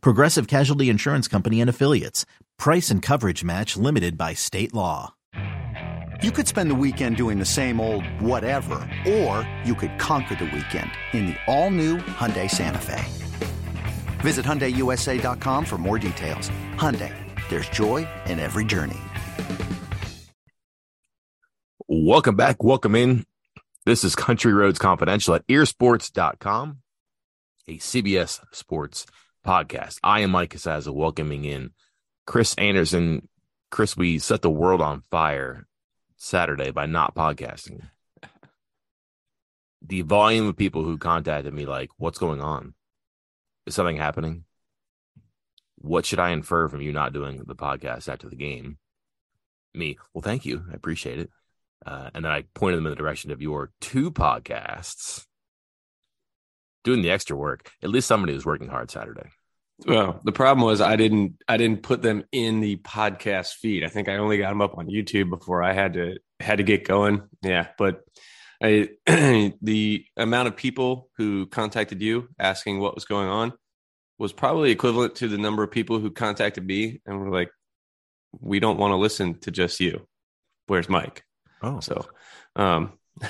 Progressive Casualty Insurance Company and Affiliates. Price and coverage match limited by state law. You could spend the weekend doing the same old whatever, or you could conquer the weekend in the all-new Hyundai Santa Fe. Visit HyundaiUSA.com for more details. Hyundai, there's joy in every journey. Welcome back. Welcome in. This is Country Roads Confidential at WVSports.com, a CBS Sports podcast. I am Mike Casazza welcoming in Chris Anderson. Chris, we set the world on fire Saturday by not podcasting. The volume of people who contacted me, like, what's going on? Is something happening? What should I infer from you not doing the podcast after the game? Me, well, thank you. I appreciate it. Uh, and then I pointed them in the direction of your two podcasts doing the extra work. At least somebody was working hard Saturday. Well, the problem was I didn't I didn't put them in the podcast feed. I think I only got them up on YouTube before I had to had to get going. Yeah, but I, the amount of people who contacted you asking what was going on was probably equivalent to the number of people who contacted me and were like, "We don't want to listen to just you. Where's Mike?" Oh, so um,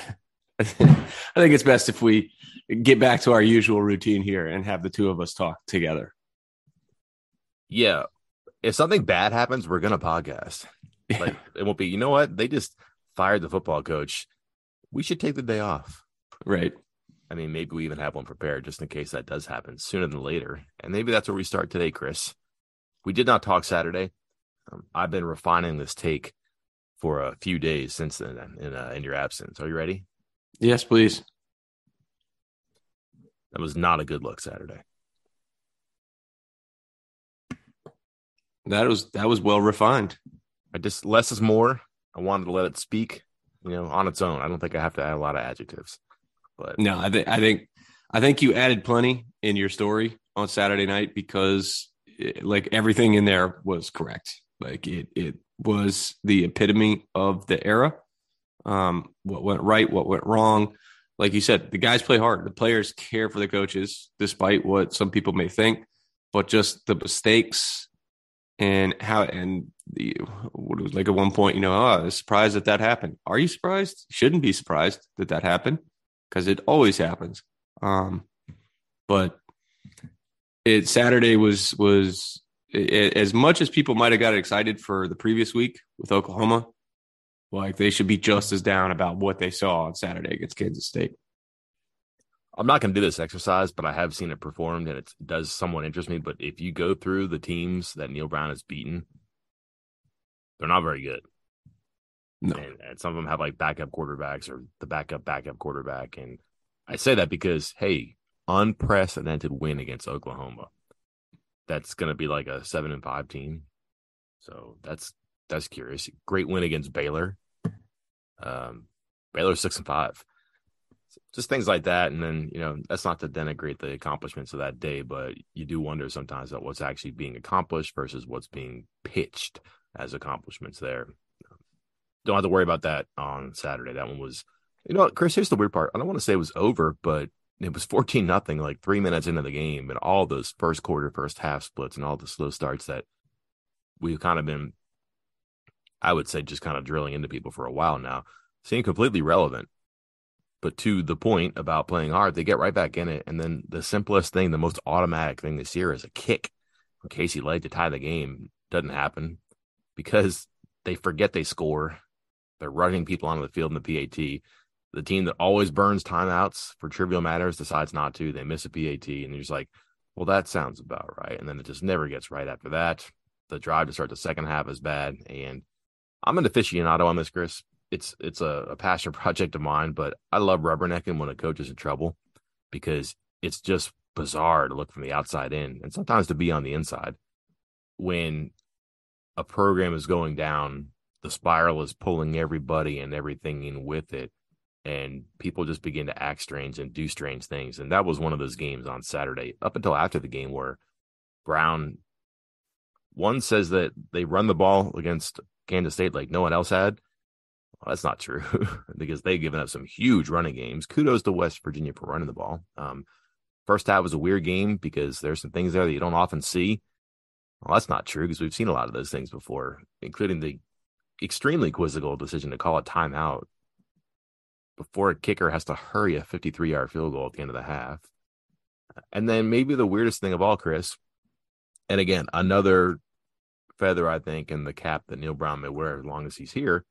I think it's best if we get back to our usual routine here and have the two of us talk together. Yeah. If something bad happens, we're gonna podcast. Like it won't be, you know what? They just fired the football coach. We should take the day off. Right. I mean, maybe we even have one prepared just in case that does happen sooner than later. And maybe that's where we start today, Chris. We did not talk Saturday. Um, I've been refining this take for a few days since then in, uh, in your absence. Are you ready? Yes, please. That was not a good look Saturday. That was that was well refined. I just less is more. I wanted to let it speak, you know, on its own. I don't think I have to add a lot of adjectives. But no, I think I think I think you added plenty in your story on Saturday night because it, like everything in there was correct. Like it it was the epitome of the era. Um, what went right, what went wrong. Like you said, the guys play hard. The players care for the coaches, despite what some people may think. But just the mistakes and how and the what it was like at one point, you know, oh, I was surprised that that happened. Are you surprised? Shouldn't be surprised that that happened because it always happens. Um, but it Saturday was was it, as much as people might have got excited for the previous week with Oklahoma, like they should be just as down about what they saw on Saturday against Kansas State. I'm not going to do this exercise, but I have seen it performed and it does somewhat interest me. But if you go through the teams that Neal Brown has beaten, they're not very good. No. And, and some of them have like backup quarterbacks or the backup backup quarterback. And I say that because, hey, unprecedented win against Oklahoma. That's going to be like a seven and five team. So that's that's curious. Great win against Baylor. Um, Baylor six and five just things like that. And then, you know, that's not to denigrate the accomplishments of that day, but you do wonder sometimes about what's actually being accomplished versus what's being pitched as accomplishments there. Don't have to worry about that on Saturday. That one was, you know, Chris, here's the weird part. I don't want to say it was over, but it was 14 nothing, like three minutes into the game, and all those first quarter, first half splits and all the slow starts that we've kind of been, I would say, just kind of drilling into people for a while now, seem completely relevant but to the point about playing hard, they get right back in it. And then the simplest thing, the most automatic thing this year is a kick from Casey Legg to tie the game. Doesn't happen because they forget they score. They're running people onto the field in the PAT. The team that always burns timeouts for trivial matters decides not to. They miss a PAT, and you're just like, well, that sounds about right. And then it just never gets right after that. The drive to start the second half is bad. And I'm an aficionado on this, Chris it's it's a, a passion project of mine, but I love rubbernecking when a coach is in trouble because it's just bizarre to look from the outside in and sometimes to be on the inside when a program is going down, the spiral is pulling everybody and everything in with it. And people just begin to act strange and do strange things. And that was one of those games on Saturday, up until after the game, where Brown, one says that they run the ball against Kansas State like no one else had. Well, that's not true because they've given up some huge running games. Kudos to West Virginia for running the ball. Um, first half was a weird game because there's some things there that you don't often see. Well, that's not true because we've seen a lot of those things before, including the extremely quizzical decision to call a timeout before a kicker has to hurry a 53 yard field goal at the end of the half. And then maybe the weirdest thing of all, Chris, and again, another feather, I think, in the cap that Neal Brown may wear as long as he's here.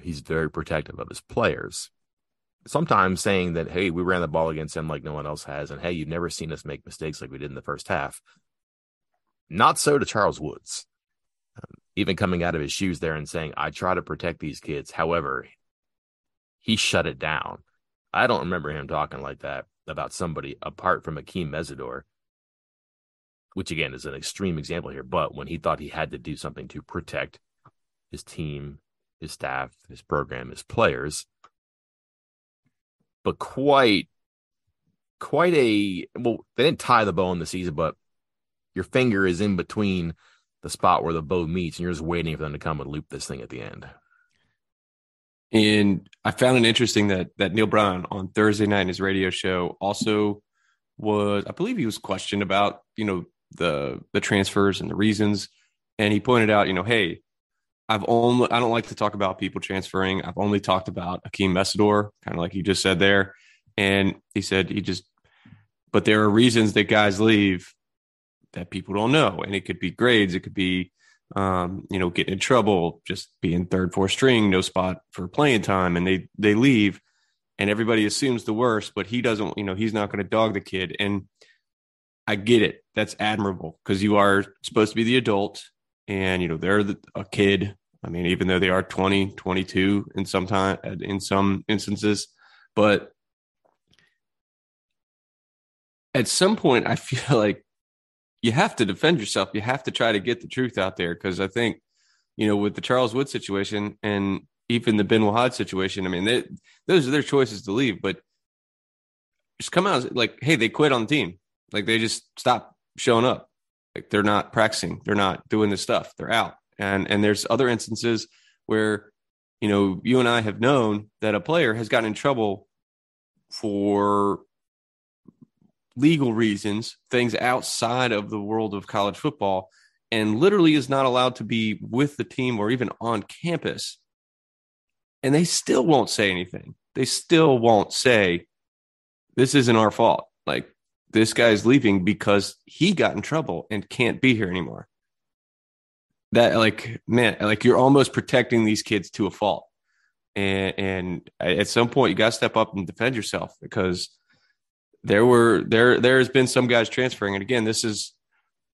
He's very protective of his players. Sometimes saying that, hey, we ran the ball against him like no one else has, and hey, you've never seen us make mistakes like we did in the first half. Not so to Charles Woods. Um, even coming out of his shoes there and saying, I try to protect these kids. However, he shut it down. I don't remember him talking like that about somebody apart from Akeem Mesidor, which again is an extreme example here. But when he thought he had to do something to protect his team, his staff, his program, his players, but quite, quite a well, they didn't tie the bow in the season, but your finger is in between the spot where the bow meets, and you're just waiting for them to come and loop this thing at the end. And I found it interesting that that Neal Brown on Thursday night in his radio show also was, I believe, he was questioned about you know the the transfers and the reasons, and he pointed out, you know, hey, I've only I don't like to talk about people transferring. I've only talked about Akeem Mesidor, kind of like you just said there, and he said he just, but there are reasons that guys leave that people don't know. And it could be grades, it could be, um, you know, getting in trouble, just being third, fourth string, no spot for playing time, and they they leave, and everybody assumes the worst, but he doesn't. You know, he's not going to dog the kid, and I get it. That's admirable because you are supposed to be the adult, and you know they're the, a kid. I mean, even though they are 20, 22 in some time, in some instances, but at some point, I feel like you have to defend yourself. You have to try to get the truth out there because I think, you know, with the Charles Wood situation and even the Bin Wahad situation, I mean, they, those are their choices to leave, but just come out like, hey, they quit on the team. Like they just stop showing up. Like they're not practicing. They're not doing this stuff. They're out. And and there's other instances where, you know, you and I have known that a player has gotten in trouble for legal reasons, things outside of the world of college football, and literally is not allowed to be with the team or even on campus. And they still won't say anything. They still won't say, this isn't our fault. Like, this guy's leaving because he got in trouble and can't be here anymore. That, like, man, like you're almost protecting these kids to a fault. And, and at some point, you got to step up and defend yourself because there were there there has been some guys transferring, and again, this is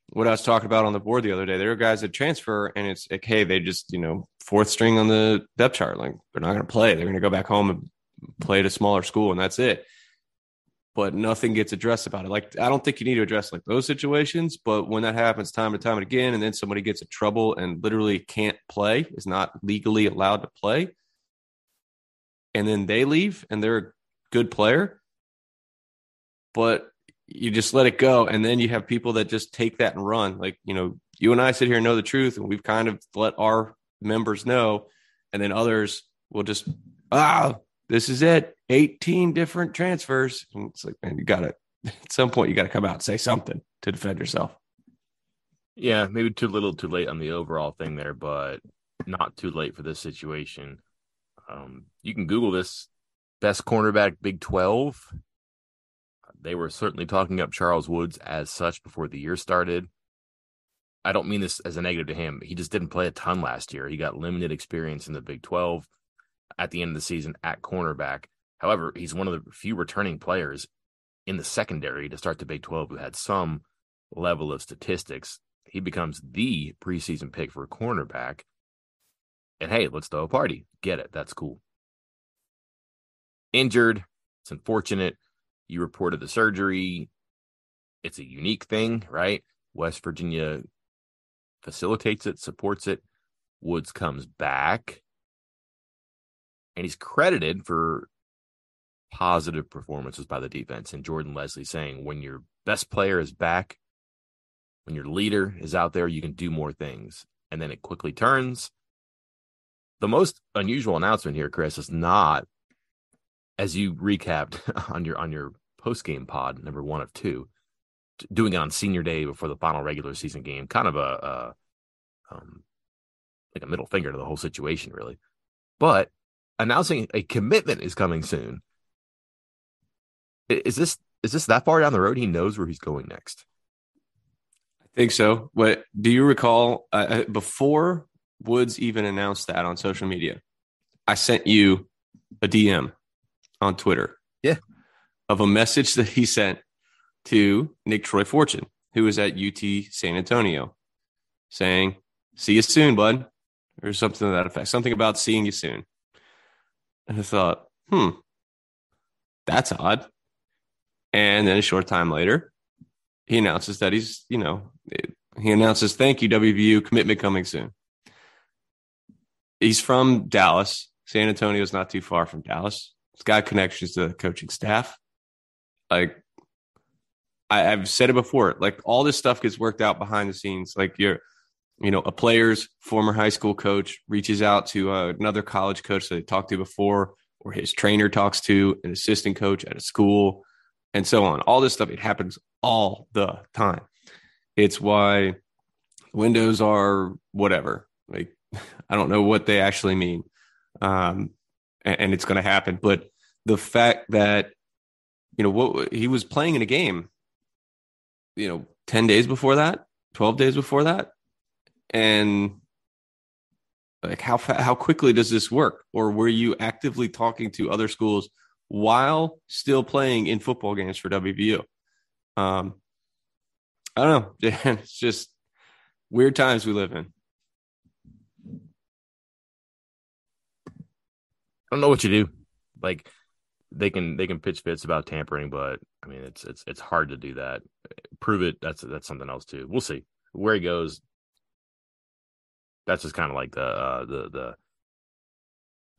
what I was talking about on the board the other day. There are guys that transfer, and it's like, hey, they just you know fourth string on the depth chart. Like they're not going to play. They're going to go back home and play at a smaller school, and that's it. But nothing gets addressed about it. Like I don't think you need to address like those situations. But when that happens time and time and again, and then somebody gets in trouble and literally can't play, is not legally allowed to play, and then they leave and they're a good player but you just let it go and then you have people that just take that and run like you know you and i sit here and know the truth and we've kind of let our members know and then others will just ah this is it 18 different transfers and it's like man you gotta at some point you gotta come out and say something to defend yourself yeah maybe too little too late on the overall thing there but not too late for this situation um you can google this best cornerback big 12 they were certainly talking up Charles Woods as such before the year started. I don't mean this as a negative to him. He just didn't play a ton last year. He got limited experience in the Big 12 at the end of the season at cornerback. However, he's one of the few returning players in the secondary to start the Big 12 who had some level of statistics. He becomes the preseason pick for a cornerback. And hey, let's throw a party. Get it. That's cool. Injured. It's unfortunate you reported the surgery. It's a unique thing, right? West Virginia facilitates it, supports it. Woods comes back, and he's credited for positive performances by the defense. And Jordan Lesley saying, when your best player is back, when your leader is out there, you can do more things. And then it quickly turns. The most unusual announcement here, Chris, is not as you recapped on your on your post game pod, number one of two, doing it on senior day before the final regular season game, kind of a, a um, like a middle finger to the whole situation, really. But announcing a commitment is coming soon. Is this is this that far down the road? He knows where he's going next. I think so. What do you recall uh, uh before Woods even announced that on social media? I sent you a DM on Twitter. Yeah. Of a message that he sent to Nicktroy Fortune, who was at UT San Antonio, saying, See you soon, bud, or something to that effect. Something about seeing you soon. And I thought, hmm, that's odd. And then a short time later, he announces that he's, you know, he announces, thank you, WVU, commitment coming soon. He's from Dallas. San Antonio is not too far from Dallas. He's got connections to the coaching staff. Like, I, have said it before, like all this stuff gets worked out behind the scenes. Like you're, you know, a player's former high school coach reaches out to uh, another college coach that they talked to before, or his trainer talks to an assistant coach at a school and so on. All this stuff, it happens all the time. It's why windows are whatever. Like, I don't know what they actually mean. Um, and, and it's going to happen. But the fact that, you know, what he was playing in a game, you know, 10 days before that, 12 days before that. And like, how, how quickly does this work? Or were you actively talking to other schools while still playing in football games for WVU. Um, I don't know. It's just weird times we live in. I don't know what you do. Like they can they can pitch fits about tampering, but I mean it's it's it's hard to do that. Prove it. That's that's something else too. We'll see where he goes. That's just kind of like the uh, the the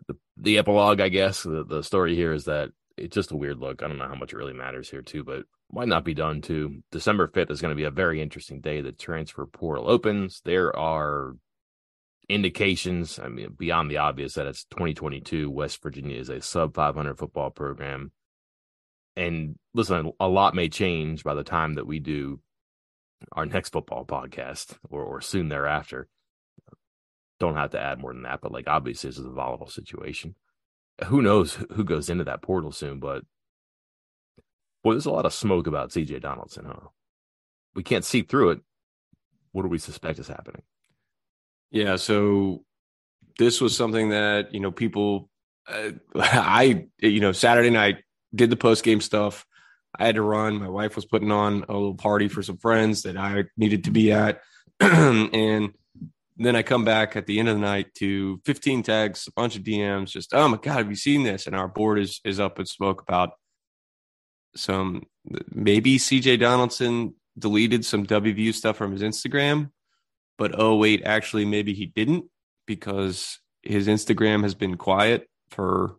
the, the epilogue, I guess, the, the story here is that it's just a weird look. I don't know how much it really matters here, too, but might not be done too. December 5th is going to be a very interesting day. The transfer portal opens. There are indications, I mean, beyond the obvious that it's 2022. West Virginia is a sub 500 football program. And listen, a lot may change by the time that we do our next football podcast or, or soon thereafter don't have to add more than that, but like obviously this is a volatile situation. Who knows who goes into that portal soon, but boy, there's a lot of smoke about CJ Donaldson, huh? We can't see through it. What do we suspect is happening? Yeah, so this was something that, you know, people uh, I you know, Saturday night did the post game stuff. I had to run. My wife was putting on a little party for some friends that I needed to be at. and then I come back at the end of the night to 15 tags, a bunch of DMs, just oh my god, have you seen this? And our board is is up in smoke about some maybe CJ Donaldson deleted some WVU stuff from his Instagram, but oh wait, actually maybe he didn't because his Instagram has been quiet for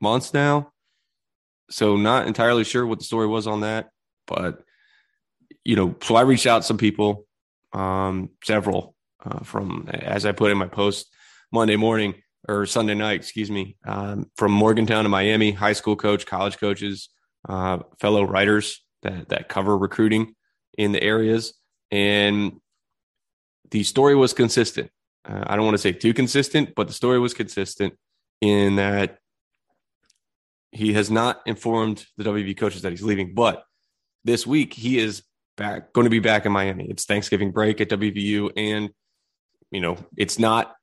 months now. So not entirely sure what the story was on that, but you know, so I reached out to some people, um, several uh, from, as I put in my post Monday morning or Sunday night, excuse me, um, from Morgantown to Miami, high school coach, college coaches, uh, fellow writers that, that cover recruiting in the areas. And the story was consistent. Uh, I don't want to say too consistent, but the story was consistent in that he has not informed the WV coaches that he's leaving. But this week, he is back, going to be back in Miami. It's Thanksgiving break at WVU, and you know, it's not,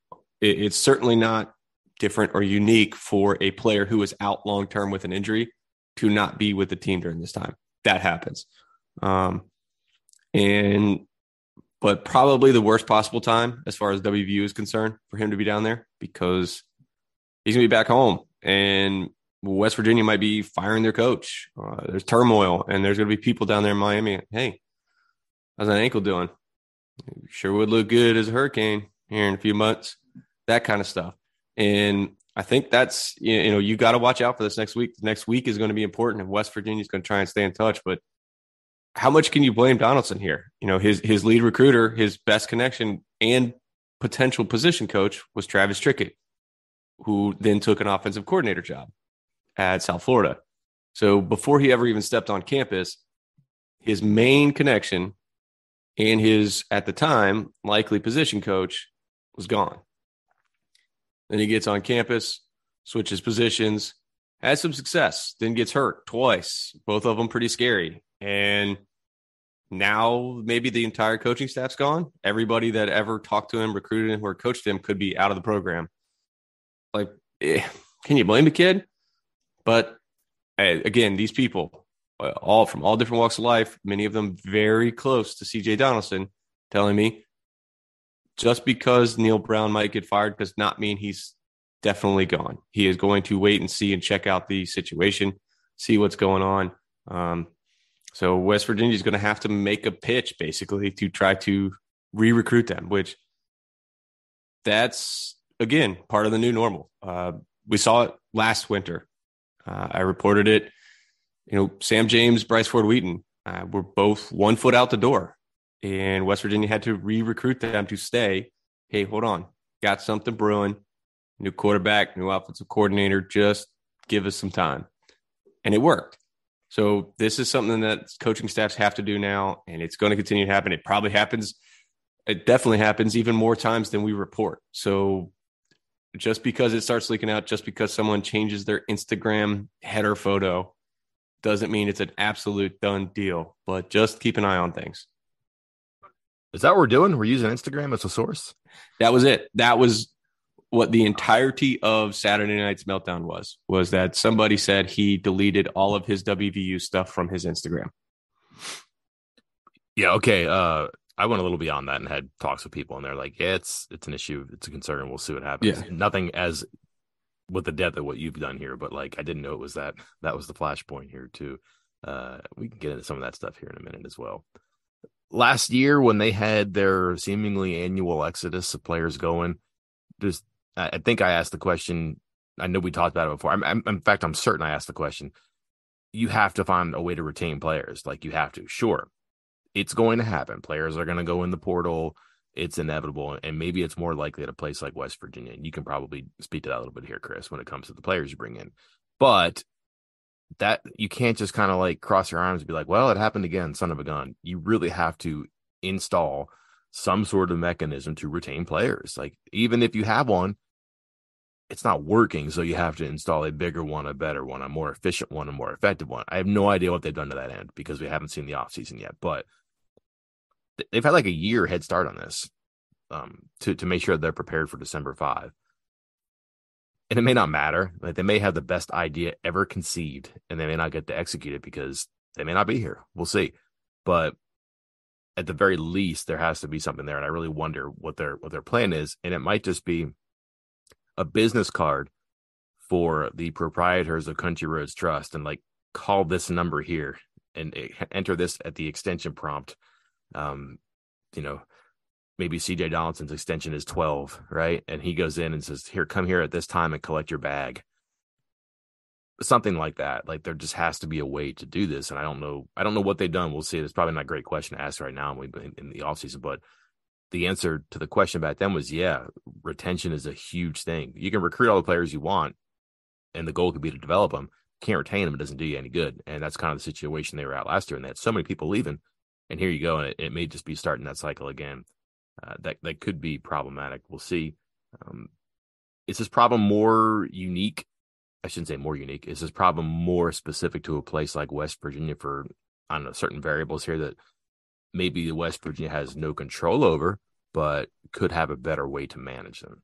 it's certainly not different or unique for a player who is out long term with an injury to not be with the team during this time. That happens. Um, and, but probably the worst possible time as far as WVU is concerned for him to be down there because he's going to be back home and West Virginia might be firing their coach. Uh, there's turmoil and there's going to be people down there in Miami. Hey, how's that ankle doing? Sure would look good as a hurricane here in a few months. That kind of stuff. And I think that's you know you got to watch out for this next week. Next week is going to be important, and West Virginia is going to try and stay in touch. But how much can you blame Donaldson here? You know his his lead recruiter, his best connection, and potential position coach was Travis Trickett, who then took an offensive coordinator job at South Florida. So before he ever even stepped on campus, his main connection and his at the time likely position coach was gone. Then he gets on campus, switches positions, has some success, then gets hurt twice, both of them pretty scary. And now maybe the entire coaching staff's gone. Everybody that ever talked to him, recruited him, or coached him could be out of the program. Like, eh, can you blame the kid? But eh, again, these people, all from all different walks of life, many of them very close to CJ Donaldson, telling me just because Neal Brown might get fired does not mean he's definitely gone. He is going to wait and see and check out the situation, see what's going on. Um, so West Virginia is going to have to make a pitch basically to try to re-recruit them, which that's again part of the new normal. Uh, we saw it last winter. Uh, I reported it. You know, Sam James, Bryce Ford Wheaton uh, were both one foot out the door and West Virginia had to re-recruit them to stay. Hey, hold on, got something brewing. New quarterback, new offensive coordinator. Just give us some time, and it worked. So this is something that coaching staffs have to do now, and it's going to continue to happen. It probably happens. It definitely happens even more times than we report. So just because it starts leaking out, just because someone changes their Instagram header photo, doesn't mean it's an absolute done deal. But just keep an eye on things. Is that what we're doing? We're using Instagram as a source. That was it. That was what the entirety of Saturday night's meltdown was. Was that somebody said he deleted all of his WVU stuff from his Instagram? Yeah. Okay. Uh, I went a little beyond that and had talks with people, and they're like, "Yeah, it's it's an issue. It's a concern. We'll see what happens." Yeah. Nothing as with the depth of what you've done here, but like I didn't know it was that. That was the flashpoint here too. Uh, we can get into some of that stuff here in a minute as well last year when they had their seemingly annual exodus of players going, just I think I asked the question. I know we talked about it before. I'm, I'm, in fact, I'm certain I asked the question. You have to find a way to retain players. Like you have to. Sure, it's going to happen. Players are going to go in the portal. It's inevitable, and maybe it's more likely at a place like West Virginia. And you can probably speak to that a little bit here, Chris, when it comes to the players you bring in. But that you can't just kind of like cross your arms and be like, well, it happened again, son of a gun. You really have to install some sort of mechanism to retain players. Like, even if you have one, it's not working. So you have to install a bigger one, a better one, a more efficient one, a more effective one. I have no idea what they've done to that end because we haven't seen the offseason yet, but they've had like a year head start on this um, to, to make sure they're prepared for December 5 and it may not matter. Like they may have the best idea ever conceived, and they may not get to execute it because they may not be here. We'll see. But at the very least, there has to be something there, and I really wonder what their what their plan is. And it might just be a business card for the proprietors of Country Roads Trust, and like call this number here and enter this at the extension prompt. Um, you know, maybe CJ Donaldson's extension is 12, right? And he goes in and says, Here, come here at this time and collect your bag. Something like that. Like there just has to be a way to do this. And I don't know, I don't know what they've done. We'll see. It's probably not a great question to ask right now in, in the offseason, but the answer to the question back then was yeah, retention is a huge thing. You can recruit all the players you want, and the goal could be to develop them. Can't retain them, it doesn't do you any good. And that's kind of the situation they were at last year. And they had so many people leaving. And here you go. And it, it may just be starting that cycle again uh, that that could be problematic. We'll see. Um, is this problem more unique? I shouldn't say more unique. Is this problem more specific to a place like West Virginia for I don't know certain variables here that maybe West Virginia has no control over, but could have a better way to manage them?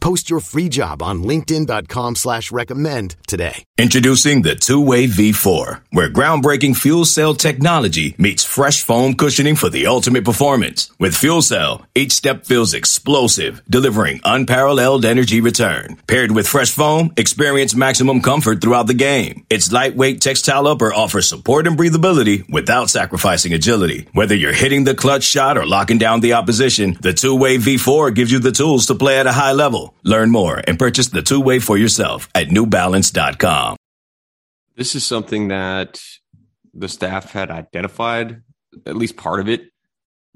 Post your free job on linkedin.com slash recommend today. Introducing the two-way V4, where groundbreaking fuel cell technology meets fresh foam cushioning for the ultimate performance. With fuel cell, each step feels explosive, delivering unparalleled energy return. Paired with fresh foam, experience maximum comfort throughout the game. Its lightweight textile upper offers support and breathability without sacrificing agility. Whether you're hitting the clutch shot or locking down the opposition, the two-way V4 gives you the tools to play at a high level. Learn more and purchase the two way for yourself at newbalance.com. This is something that the staff had identified, at least part of it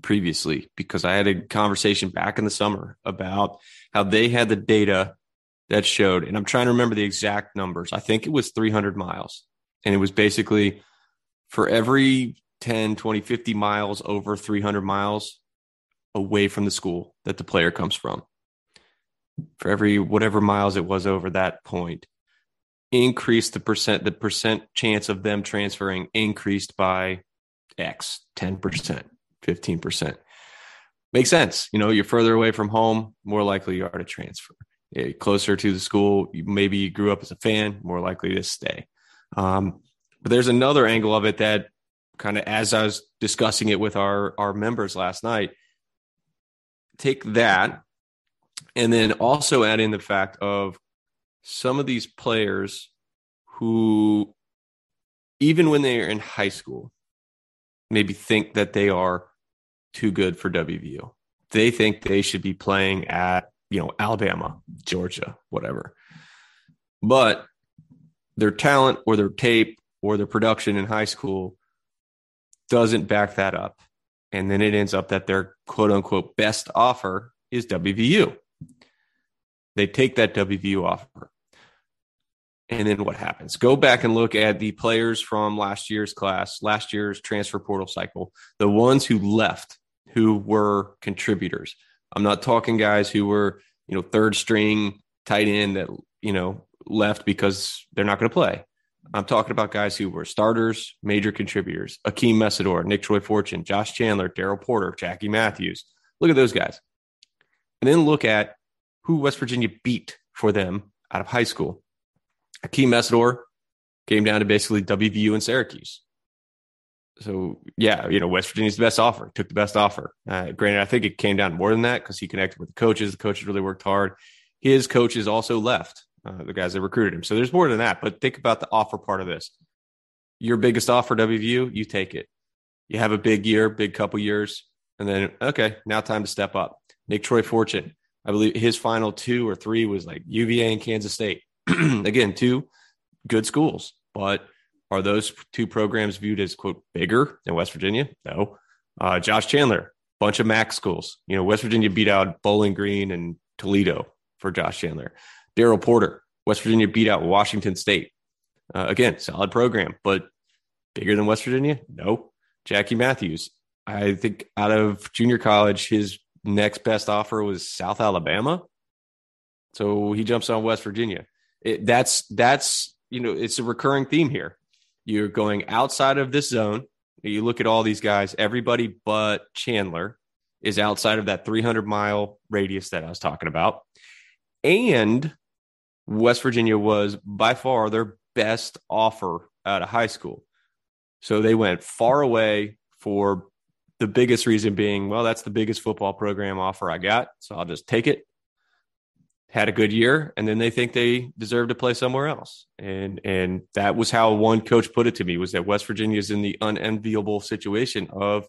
previously, because I had a conversation back in the summer about how they had the data that showed, and I'm trying to remember the exact numbers. I think it was 300 miles. And it was basically for every 10, 20, 50 miles over 300 miles away from the school that the player comes from for every whatever miles it was over that point increase the percent the percent chance of them transferring increased by x 10% 15% makes sense. You know you're further away from home more likely you are to transfer. You're closer to the school maybe you grew up as a fan more likely to stay. Um, but there's another angle of it that kind of as i was discussing it with our our members last night take that and then also add in the fact of some of these players who, even when they are in high school, maybe think that they are too good for WVU. They think they should be playing at, you know, Alabama, Georgia, whatever. But their talent or their tape or their production in high school doesn't back that up. And then it ends up that their quote unquote best offer is WVU. They take that WVU offer. And then what happens? Go back and look at the players from last year's class, last year's transfer portal cycle, the ones who left who were contributors. I'm not talking guys who were, you know, third string tight end that, you know, left because they're not going to play. I'm talking about guys who were starters, major contributors, Akeem Mesidor, Nicktroy Fortune, Josh Chandler, Daryl Porter, Jackie Matthews. Look at those guys. And then look at who West Virginia beat for them out of high school. Akeem Mesidor came down to basically WVU and Syracuse. So yeah, you know, West Virginia's the best offer, took the best offer. Uh, granted, I think it came down more than that because he connected with the coaches. The coaches really worked hard. His coaches also left, uh, the guys that recruited him. So there's more than that. But think about the offer part of this. Your biggest offer, WVU, you take it. You have a big year, big couple years, and then okay, now time to step up. Nicktroy Fortune, I believe his final two or three was like UVA and Kansas State. Again, two good schools, but are those two programs viewed as quote bigger than West Virginia? No. Uh, Josh Chandler, bunch of MAC schools. You know, West Virginia beat out Bowling Green and Toledo for Josh Chandler. Daryl Porter, West Virginia beat out Washington State. Uh, again, solid program, but bigger than West Virginia? No. Jackie Matthews, I think out of junior college, his next best offer was South Alabama. So he jumps on West Virginia. It, that's that's you know it's a recurring theme here. You're going outside of this zone. You look at all these guys. Everybody but Chandler is outside of that 300 mile radius that I was talking about, and West Virginia was by far their best offer out of high school. So they went far away for the biggest reason being, well, that's the biggest football program offer I got. So I'll just take it. Had a good year, and then they think they deserve to play somewhere else. And and that was how one coach put it to me was that West Virginia is in the unenviable situation of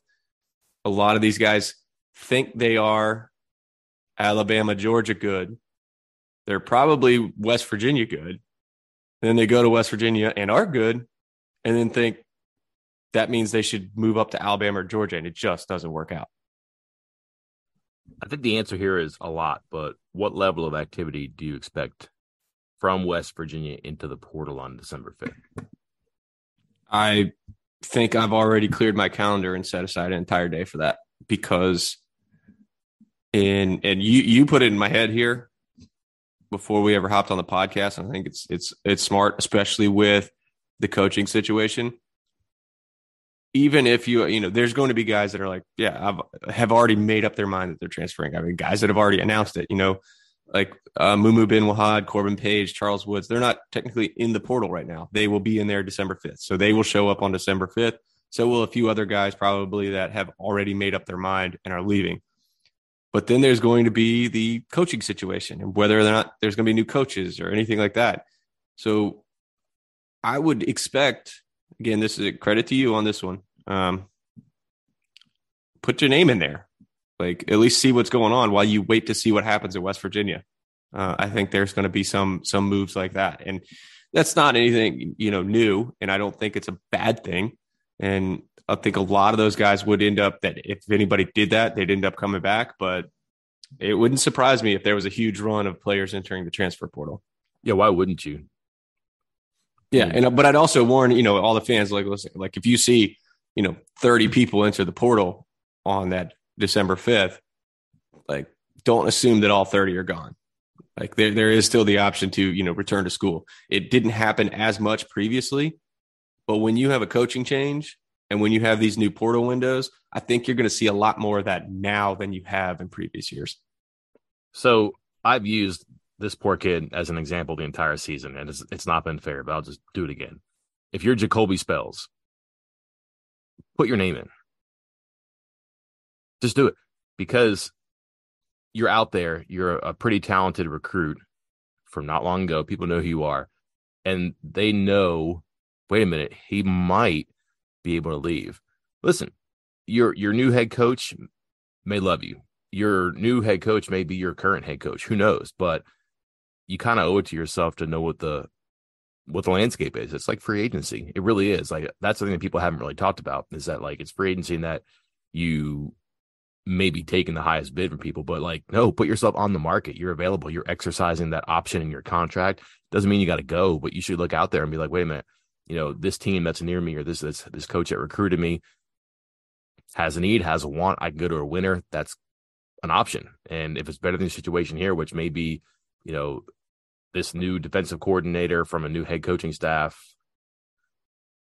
a lot of these guys think they are Alabama, Georgia good. They're probably West Virginia good. Then they go to West Virginia and are good, and then think, that means they should move up to Alabama or Georgia, and it just doesn't work out. I think the answer here is a lot, but what level of activity do you expect from West Virginia into the portal on December 5th? I think I've already cleared my calendar and set aside an entire day for that because in and you you put it in my head here before we ever hopped on the podcast. I think it's it's it's smart, especially with the coaching situation even if you you know there's going to be guys that are like yeah I've have already made up their mind that they're transferring. I mean guys that have already announced it. You know like uh, Mumu Bin Wahad, Corbin Page, Charles Woods, they're not technically in the portal right now. They will be in there December 5th. So they will show up on December 5th. So will a few other guys probably that have already made up their mind and are leaving. But then there's going to be the coaching situation and whether or not there's going to be new coaches or anything like that. So I would expect, again, this is a credit to you on this one. Um, put your name in there like at least see what's going on while you wait to see what happens in West Virginia. Uh, I think there's going to be some some moves like that, and that's not anything you know new, and I don't think it's a bad thing. And I think a lot of those guys would end up that if anybody did that, they'd end up coming back. But it wouldn't surprise me if there was a huge run of players entering the transfer portal. Yeah, why wouldn't you? Yeah, and but I'd also warn you know all the fans like listen, like if you see you know 30 people enter the portal on that December 5th, like don't assume that all 30 are gone. Like there, there is still the option to, you know, return to school. It didn't happen as much previously, but when you have a coaching change and when you have these new portal windows, I think you're going to see a lot more of that now than you have in previous years. So I've used this poor kid as an example the entire season, and it's, it's not been fair, but I'll just do it again. If you're Jacolby Spells, put your name in. Just do it because you're out there. You're a pretty talented recruit from not long ago. People know who you are, and they know. Wait a minute, he might be able to leave. Listen, your your new head coach may love you. Your new head coach may be your current head coach. Who knows? But you kind of owe it to yourself to know what the what the landscape is. It's like free agency. It really is. Like that's something that people haven't really talked about. Is that like it's free agency and that you maybe taking the highest bid from people, but like, no, put yourself on the market. You're available. You're exercising that option in your contract. Doesn't mean you got to go, but you should look out there and be like, wait a minute, you know, this team that's near me or this this this coach that recruited me has a need, has a want. I can go to a winner. That's an option. And if it's better than the situation here, which may be, you know, this new defensive coordinator from a new head coaching staff.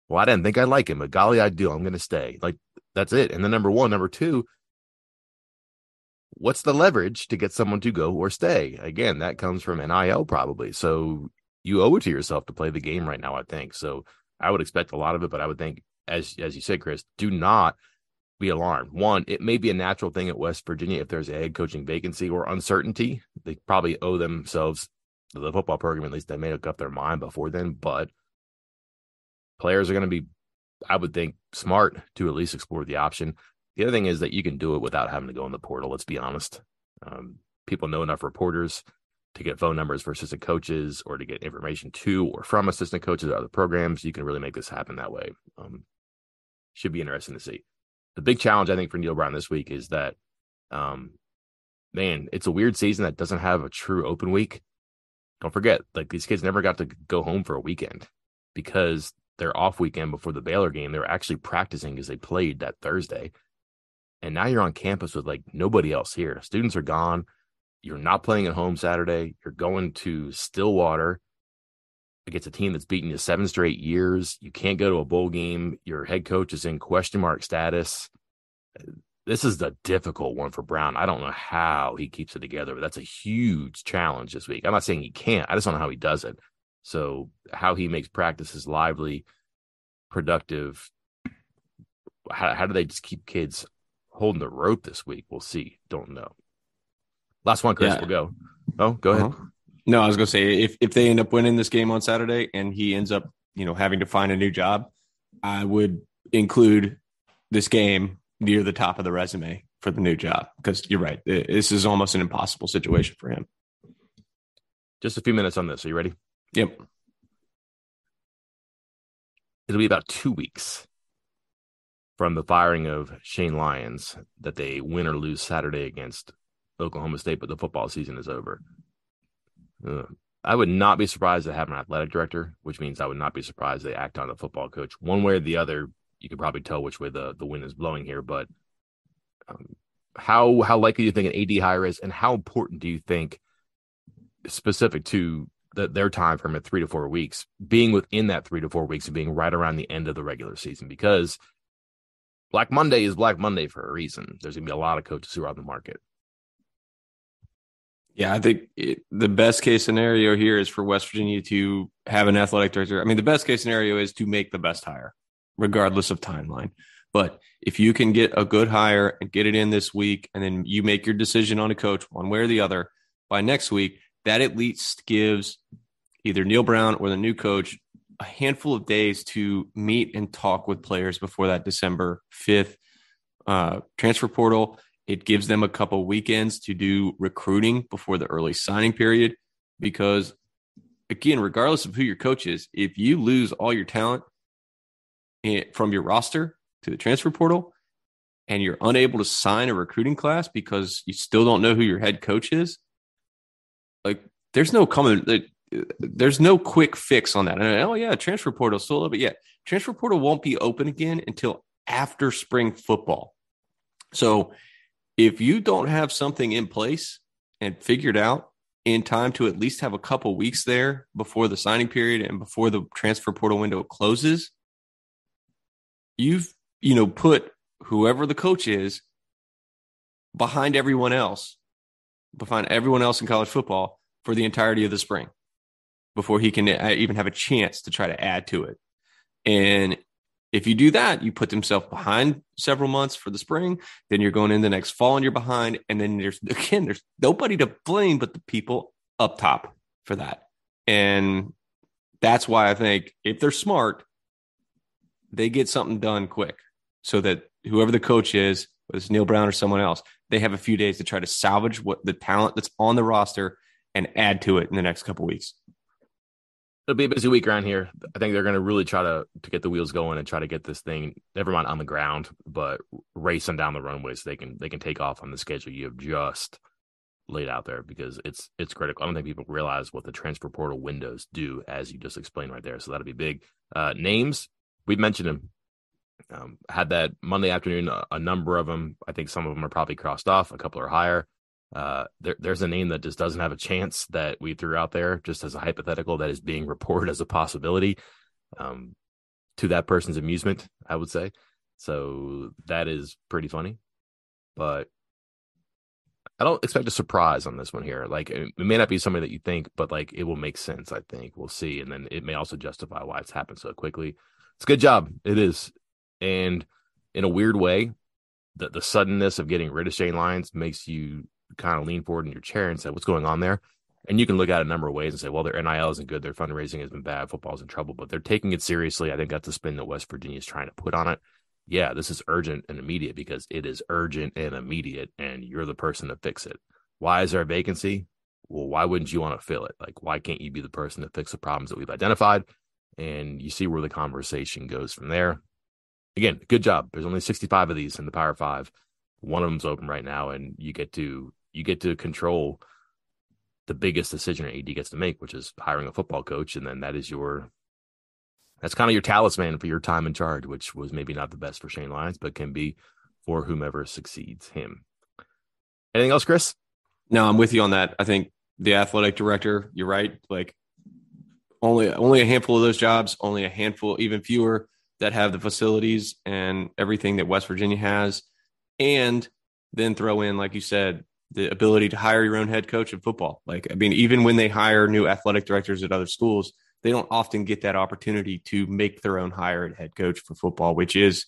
Well, I didn't think I'd like him, but golly, I do. I'm going to stay. Like that's it. And then number one, number two, what's the leverage to get someone to go or stay? Again, that comes from NIL probably. So you owe it to yourself to play the game right now, I think. So I would expect a lot of it, but I would think, as as you said, Chris, do not be alarmed. One, it may be a natural thing at West Virginia if there's a head coaching vacancy or uncertainty. They probably owe themselves the football program, at least they may have up their mind before then, but players are going to be, I would think, smart to at least explore the option. The other thing is that you can do it without having to go in the portal. Let's be honest. Um, people know enough reporters to get phone numbers for assistant coaches or to get information to or from assistant coaches or other programs. You can really make this happen that way. Um, should be interesting to see. The big challenge I think for Neal Brown this week is that, um, man, it's a weird season that doesn't have a true open week. Don't forget, like these kids never got to go home for a weekend because their off weekend before the Baylor game, they were actually practicing because they played that Thursday and now you're on campus with like nobody else here. Students are gone. You're not playing at home Saturday. You're going to Stillwater against a team that's beaten you seven straight years. You can't go to a bowl game. Your head coach is in question mark status. This is the difficult one for Brown. I don't know how he keeps it together, but that's a huge challenge this week. I'm not saying he can't. I just don't know how he does it. So how he makes practices lively, productive. How, how do they just keep kids holding the rope this week. We'll see. Don't know. Last one, Chris. Yeah. We'll go. Oh, go ahead. Uh-huh. No, I was gonna say if if they end up winning this game on Saturday and he ends up, you know, having to find a new job, I would include this game near the top of the resume for the new job because you're right. This is almost an impossible situation for him. Just a few minutes on this. Are you ready? Yep. It'll be about two weeks from the firing of Shane Lyons that they win or lose Saturday against Oklahoma State, but the football season is over. Uh, I would not be surprised to have an athletic director, which means I would not be surprised they act on the football coach one way or the other. You could probably tell which way the, the wind is blowing here, but um, how how likely do you think an AD hire is, and how important do you think, specific to the, their time frame at three to four weeks, being within that three to four weeks and being right around the end of the regular season? Because Black Monday is Black Monday for a reason. There's gonna be a lot of coaches who are on the market. Yeah, I think it, the best case scenario here is for West Virginia to have an athletic director. I mean, the best case scenario is to make the best hire, regardless of timeline. But if you can get a good hire and get it in this week, and then you make your decision on a coach one way or the other by next week, that at least gives either Neal Brown or the new coach a handful of days to meet and talk with players before that December 5th uh, transfer portal. It gives them a couple weekends to do recruiting before the early signing period. Because, again, regardless of who your coach is, if you lose all your talent from your roster to the transfer portal and you're unable to sign a recruiting class because you still don't know who your head coach is, like there's no common there's no quick fix on that. And, oh yeah, transfer portal still bit. Yeah, transfer portal won't be open again until after spring football. So if you don't have something in place and figured out in time to at least have a couple weeks there before the signing period and before the transfer portal window closes, you've you know put whoever the coach is behind everyone else, behind everyone else in college football for the entirety of the spring before he can even have a chance to try to add to it. And if you do that, you put himself behind several months for the spring. Then you're going in the next fall and you're behind. And then there's again, there's nobody to blame but the people up top for that. And that's why I think if they're smart, they get something done quick so that whoever the coach is, whether it's Neal Brown or someone else, they have a few days to try to salvage what the talent that's on the roster and add to it in the next couple weeks it'll be a busy week around here. I think they're going to really try to to get the wheels going and try to get this thing, never mind on the ground, but racing down the runway so they can they can take off on the schedule you have just laid out there because it's it's critical. I don't think people realize what the transfer portal windows do, as you just explained right there. So that'll be big. Uh, names we've mentioned them. Um, had that Monday afternoon, a, a number of them. I think some of them are probably crossed off. A couple are higher. Uh, there, there's a name that just doesn't have a chance that we threw out there just as a hypothetical that is being reported as a possibility um, to that person's amusement, I would say. So that is pretty funny, but I don't expect a surprise on this one here. Like it may not be somebody that you think, but like it will make sense. I think we'll see, and then it may also justify why it's happened so quickly. It's a good job. It is, and in a weird way, the the suddenness of getting rid of Shane Lyons makes you kind of lean forward in your chair and say, what's going on there? And you can look at it a number of ways and say, well, their NIL isn't good. Their fundraising has been bad. Football's in trouble, but they're taking it seriously. I think that's the spin that West Virginia is trying to put on it. Yeah, this is urgent and immediate because it is urgent and immediate, and you're the person to fix it. Why is there a vacancy? Well, why wouldn't you want to fill it? Like, why can't you be the person to fix the problems that we've identified? And you see where the conversation goes from there. Again, good job. There's only 65 of these in the Power Five. One of them's open right now, and you get to you get to control the biggest decision AD gets to make, which is hiring a football coach, and then that is your that's kind of your talisman for your time in charge, which was maybe not the best for Shane Lyons, but can be for whomever succeeds him. Anything else, Chris? No, I'm with you on that. I think the athletic director, you're right. Like only only a handful of those jobs, only a handful, even fewer that have the facilities and everything that West Virginia has. And then throw in, like you said, the ability to hire your own head coach in football. Like, I mean, even when they hire new athletic directors at other schools, they don't often get that opportunity to make their own hire at head coach for football, which is,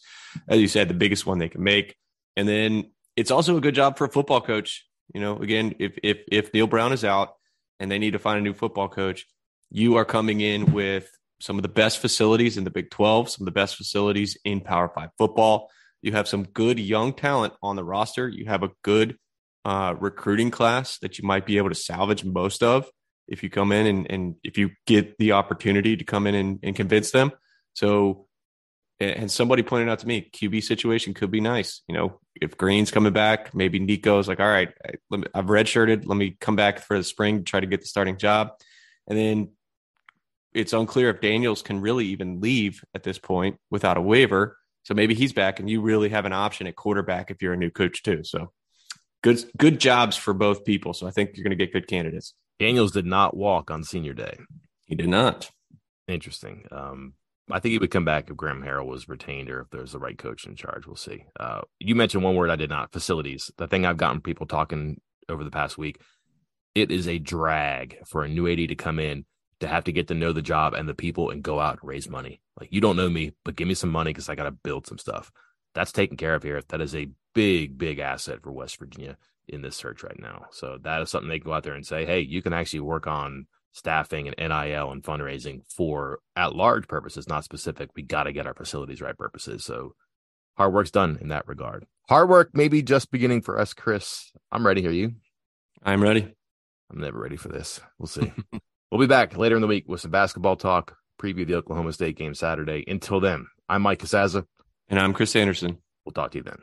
as you said, the biggest one they can make. And then it's also a good job for a football coach. You know, again, if if if Neal Brown is out and they need to find a new football coach, you are coming in with some of the best facilities in the Big 12, some of the best facilities in Power Five football. You have some good young talent on the roster. You have a good uh, recruiting class that you might be able to salvage most of if you come in and, and if you get the opportunity to come in and, and convince them. So, and somebody pointed out to me, QB situation could be nice. You know, if Greene's coming back, maybe Nicco's like, all right, me, I've redshirted. Let me come back for the spring, try to get the starting job. And then it's unclear if Daniels can really even leave at this point without a waiver. So maybe he's back and you really have an option at quarterback if you're a new coach too. So good good jobs for both people. So I think you're going to get good candidates. Daniels did not walk on senior day. He did not. Interesting. Um, I think he would come back if Graham Harrell was retained or if there's the right coach in charge. We'll see. Uh, you mentioned one word I did not facilities. The thing I've gotten people talking over the past week, it is a drag for a new AD to come in to have to get to know the job and the people and go out and raise money. Like, you don't know me, but give me some money because I got to build some stuff. That's taken care of here. That is a big, big asset for West Virginia in this search right now. So that is something they go out there and say, hey, you can actually work on staffing and NIL and fundraising for at large purposes, not specific. We got to get our facilities right purposes. So hard work's done in that regard. Hard work maybe just beginning for us, Chris. I'm ready. Are you? I'm ready. I'm never ready for this. We'll see. We'll be back later in the week with some basketball talk, preview the Oklahoma State game Saturday. Until then, I'm Mike Casazza. And I'm Chris Anderson. We'll talk to you then.